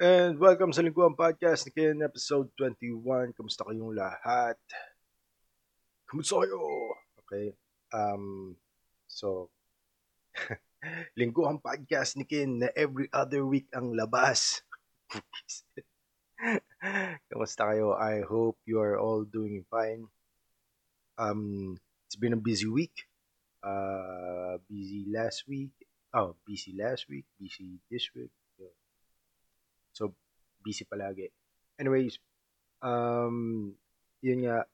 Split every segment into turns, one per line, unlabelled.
And welcome sa Lingguan Podcast ni Ken, episode 21. Kamusta kayong lahat? Kamusta kayo? Okay. Um, so, Lingguan Podcast ni Ken na every other week ang labas. Kamusta kayo? I hope you are all doing fine. Um, it's been a busy week. Uh, busy last week. Oh, busy last week. Busy this week. So, busy palagi. Anyways, um, yun nga,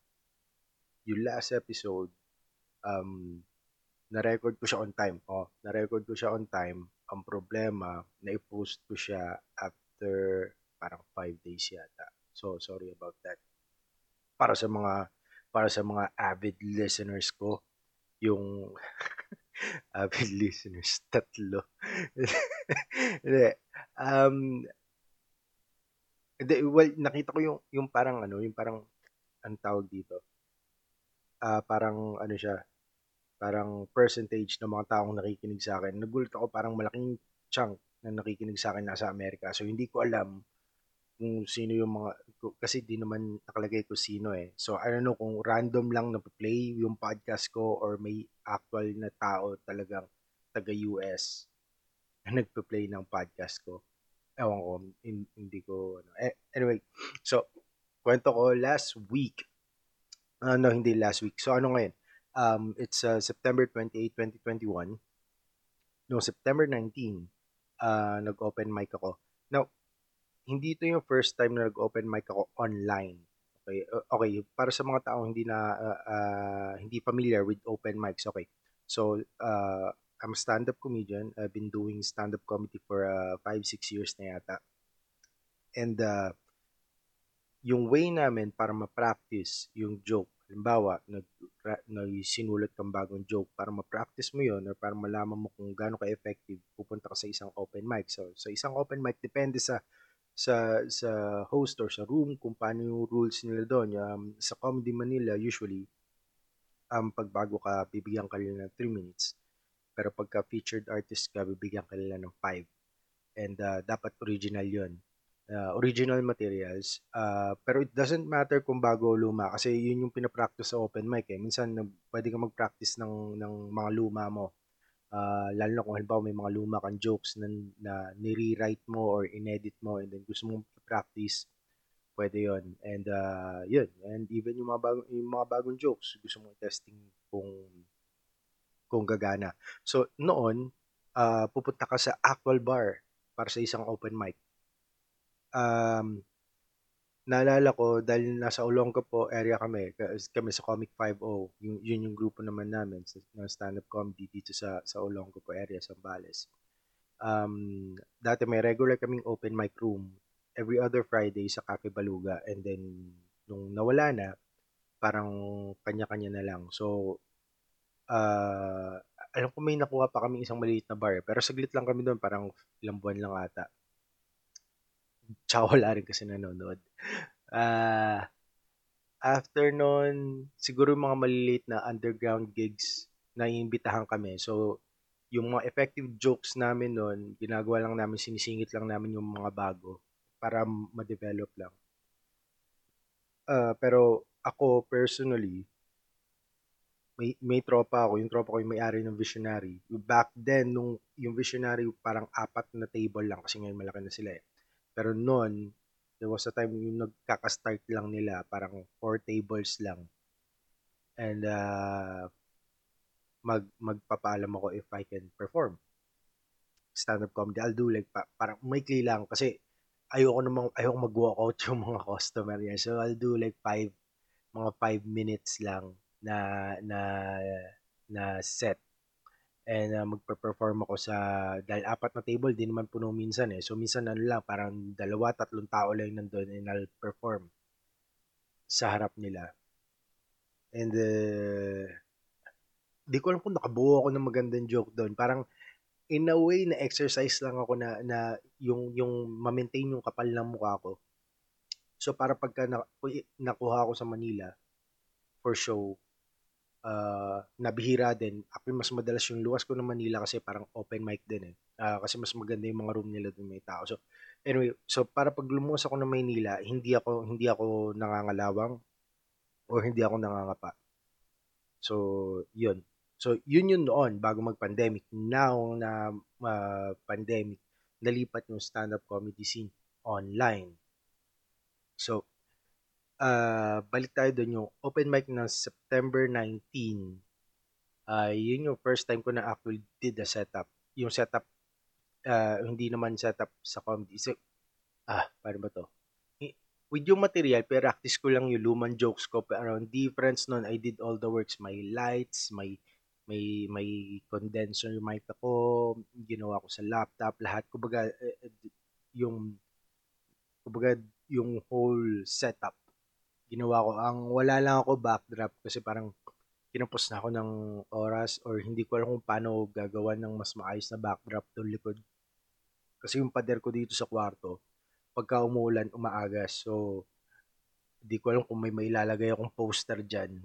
yung last episode, um, na-record ko siya on time. Oh, na-record ko siya on time. Ang problema, na-post ko siya after parang 5 days yata. So, sorry about that. Para sa mga para sa mga avid listeners ko, yung avid listeners, tatlo. Um, hindi, well, nakita ko yung, yung parang ano, yung parang, ang tawag dito, uh, parang ano siya, parang percentage ng mga taong nakikinig sa akin. Nagulat ako parang malaking chunk na nakikinig sa akin nasa Amerika. So, hindi ko alam kung sino yung mga, kasi di naman nakalagay ko sino eh. So, I don't know kung random lang na play yung podcast ko or may actual na tao talagang taga-US na nagpa-play ng podcast ko. Ewan ko, hindi ko, ano. Eh, anyway, so, kwento ko last week, uh, hindi last week. So, ano ngayon? Um, it's uh, September 28, 2021. No, September 19, uh, nag-open mic ako. Now, hindi ito yung first time na nag-open mic ako online. Okay, okay, para sa mga taong hindi na uh, uh, hindi familiar with open mics, okay. So, uh, I'm a stand-up comedian. I've been doing stand-up comedy for uh, five, six years na yata. And uh, yung way namin para ma-practice yung joke, halimbawa, nag, sinulat kang bagong joke, para ma-practice mo yon or para malaman mo kung gaano ka-effective, pupunta ka sa isang open mic. So, sa isang open mic, depende sa sa sa host or sa room kung paano yung rules nila doon. Um, sa Comedy Manila, usually, um, pag bago ka, bibigyan ka nila ng 3 minutes pero pagka featured artist ka, bibigyan ka nila ng 5. And uh, dapat original yon uh, original materials. Uh, pero it doesn't matter kung bago o luma kasi yun yung pinapractice sa open mic eh. Minsan pwede ka mag-practice ng, ng mga luma mo. Uh, lalo na kung halimbawa may mga luma kang jokes na, na nire-write mo or inedit mo and then gusto mong practice pwede yon and uh, yun and even yung mga bagong yung mga bagong jokes gusto mong testing kung kung gagana. So, noon, uh, pupunta ka sa actual bar para sa isang open mic. Um, naalala ko, dahil nasa Olonga po area kami, kami sa Comic 5.0, yung, yun yung grupo naman namin sa, ng stand-up comedy dito sa, sa Olonga po area, sa Bales. Um, dati may regular kaming open mic room every other Friday sa Cafe Baluga and then nung nawala na, parang kanya-kanya na lang. So, uh, alam ko may nakuha pa kami isang maliit na bar, pero saglit lang kami doon, parang ilang buwan lang ata. Tsaka wala rin kasi nanonood. Uh, after nun, siguro yung mga maliliit na underground gigs na iimbitahan kami. So, yung mga effective jokes namin noon, ginagawa lang namin, sinisingit lang namin yung mga bago para ma-develop lang. Uh, pero ako personally, may, may tropa ako, yung tropa ko yung may-ari ng Visionary. Back then, nung yung Visionary, parang apat na table lang kasi ngayon malaki na sila eh. Pero noon, there was a time yung nagkaka-start lang nila, parang four tables lang. And uh, mag magpapaalam ako if I can perform stand-up comedy. I'll do like pa, parang maikli lang kasi ayoko namang ayoko mag-walk out yung mga customer niya. So I'll do like five mga five minutes lang na na na set and uh, magpe-perform ako sa dahil apat na table din naman puno minsan eh. So minsan ano lang parang dalawa tatlong tao lang nandoon and I'll perform sa harap nila. And uh, di ko alam kung nakabuo ako ng magandang joke doon. Parang in a way na exercise lang ako na na yung yung ma-maintain yung kapal ng mukha ko. So para pagka na, nakuha ako sa Manila for show, uh, nabihira din. Ako mas madalas yung luwas ko ng Manila kasi parang open mic din eh. Uh, kasi mas maganda yung mga room nila doon may tao. So, anyway, so para pag lumuwas ako ng Maynila, hindi ako hindi ako nangangalawang or hindi ako nangangapa. So, yun. So, yun yun noon bago mag-pandemic. Now na uh, pandemic, nalipat yung stand-up comedy scene online. So, uh, balik tayo doon yung open mic ng September 19. Uh, yun yung first time ko na actually did the setup. Yung setup uh, hindi naman setup sa comedy. So, ah, paano ba to? With yung material, practice ko lang yung lumang jokes ko. Pero ang difference nun, I did all the works. May lights, may may may condenser mic ako, ginawa ko sa laptop, lahat. Kumbaga, eh, eh, yung kumbaga, yung whole setup ginawa ko. Ang wala lang ako backdrop kasi parang kinapos na ako ng oras or hindi ko alam kung paano gagawa ng mas maayos na backdrop doon likod. Kasi yung pader ko dito sa kwarto, pagka umuulan, umaagas. So, hindi ko alam kung may mailalagay akong poster dyan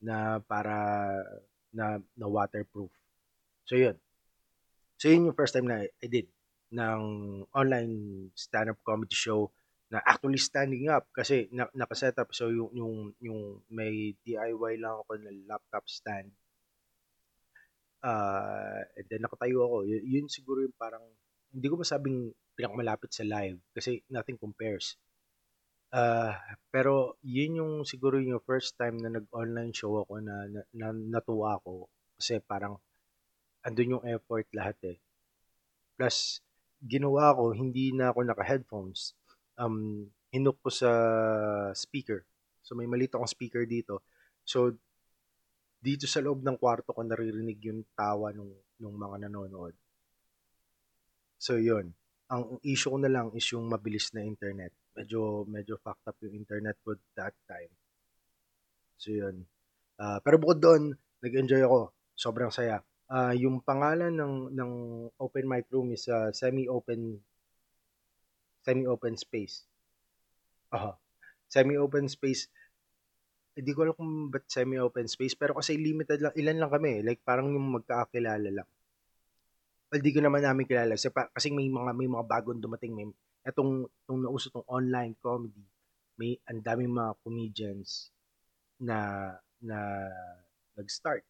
na para na, na waterproof. So, yun. So, yun yung first time na I did ng online stand-up comedy show na actually standing up kasi na, nakaset up. So yung yung yung may DIY lang ako na laptop stand. Uh, and then nakatayo ako. Y- yun siguro yung parang hindi ko masabing pinakamalapit sa live kasi nothing compares. Uh, pero yun yung siguro yung first time na nag-online show ako na, na, na natuwa ako. Kasi parang andun yung effort lahat eh. Plus ginawa ko hindi na ako naka-headphones um, hinok ko sa speaker. So may maliit akong speaker dito. So dito sa loob ng kwarto ko naririnig yung tawa nung, nung mga nanonood. So yun. Ang issue ko na lang is yung mabilis na internet. Medyo medyo fucked up yung internet ko that time. So yun. Uh, pero bukod doon, nag-enjoy ako. Sobrang saya. Uh, yung pangalan ng ng open mic room is uh, semi-open semi-open space. Aha. Semi-open space. Hindi ko alam kung ba't semi-open space, pero kasi limited lang, ilan lang kami, like parang yung magkakakilala lang. Well, di ko naman namin kilala kasi, pa, kasi may mga may mga bagong dumating may etong tong nauso tong online comedy. May ang daming mga comedians na na nag-start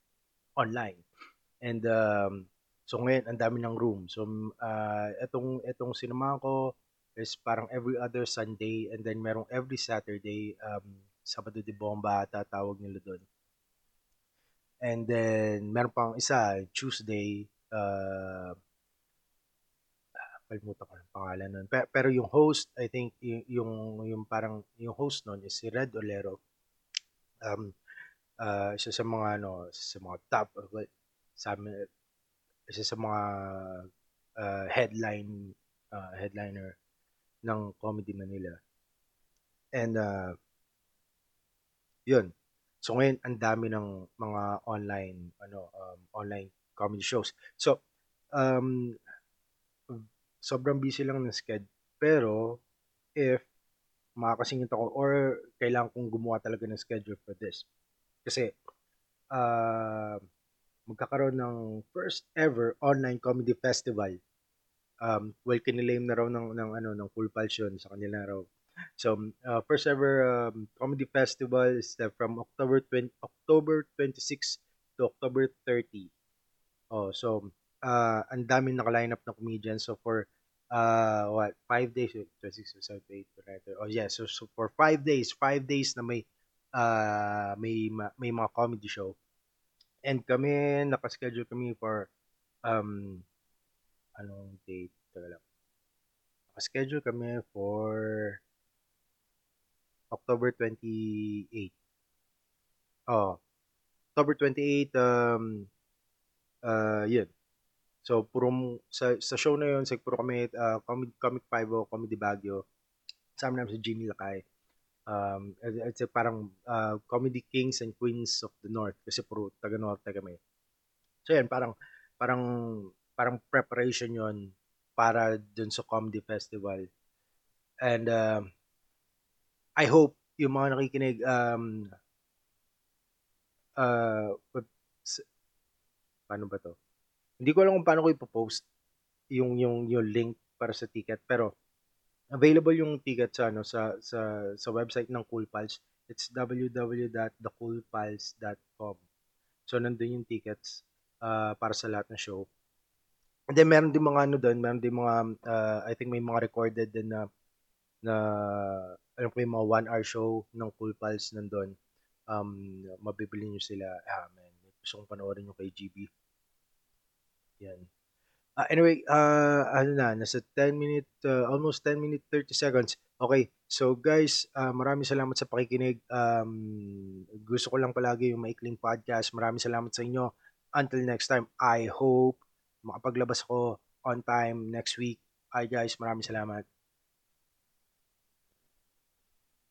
online. And um, so ngayon ang dami ng room. So uh, etong etong sinamahan ko is parang every other Sunday and then merong every Saturday, um, Sabado de Bomba tatawag nila doon. And then meron pang isa, Tuesday, uh, kalimutan ko ang pangalan nun. Pero, pero yung host, I think, yung, yung, parang, yung host nun is si Red Olero. Um, uh, isa sa mga, ano, sa mga top, sa isa sa mga uh, headline, uh, headliner ng Comedy Manila. And uh, yun. So ngayon ang dami ng mga online ano um, online comedy shows. So um sobrang busy lang ng schedule pero if makakasingit ako or kailangan kong gumawa talaga ng schedule for this. Kasi uh, magkakaroon ng first ever online comedy festival um, well, kinilame na raw ng, ng, ano, ng Full Pulsion sa kanila raw. So, uh, first ever um, comedy festival is uh, from October 20, October 26 to October 30. Oh, so uh, ang daming naka-line up na comedians. So for uh, what, five days, 26, 27, 28, oh yeah, so, so for five days, five days na may uh, may may mga comedy show. And kami, naka-schedule kami for um, anong date? Teka lang. Naka-schedule kami for October 28. Oh, October 28, um, uh, yun. So, puro, sa, sa show na yun, sa puro kami, uh, Comic, Comic 5 o Comedy Baguio, sama namin si Jimmy Lakay. Um, it's parang uh, Comedy Kings and Queens of the North kasi puro taga-norte kami. So, yan, parang, parang parang preparation yon para dun sa comedy festival. And uh, I hope yung mga nakikinig um uh paano ba to? Hindi ko alam kung paano ko ipopost. yung yung yung link para sa ticket pero available yung ticket sa ano sa sa sa website ng Cool Pals. It's www.thecoolpals.com. So nandun yung tickets uh, para sa lahat ng show. And then meron din mga ano doon, meron din mga uh, I think may mga recorded din na na ano po yung mga one hour show ng Cool Pals nandun. Um, mabibili nyo sila. Ah, man. Gusto kong panoorin yung kay GB. Yan. Uh, anyway, uh, ano na, nasa 10 minute, uh, almost 10 minute 30 seconds. Okay, so guys, uh, maraming salamat sa pakikinig. Um, gusto ko lang palagi yung maikling podcast. Maraming salamat sa inyo. Until next time, I hope makapaglabas ako on time next week. Hi guys, maraming salamat.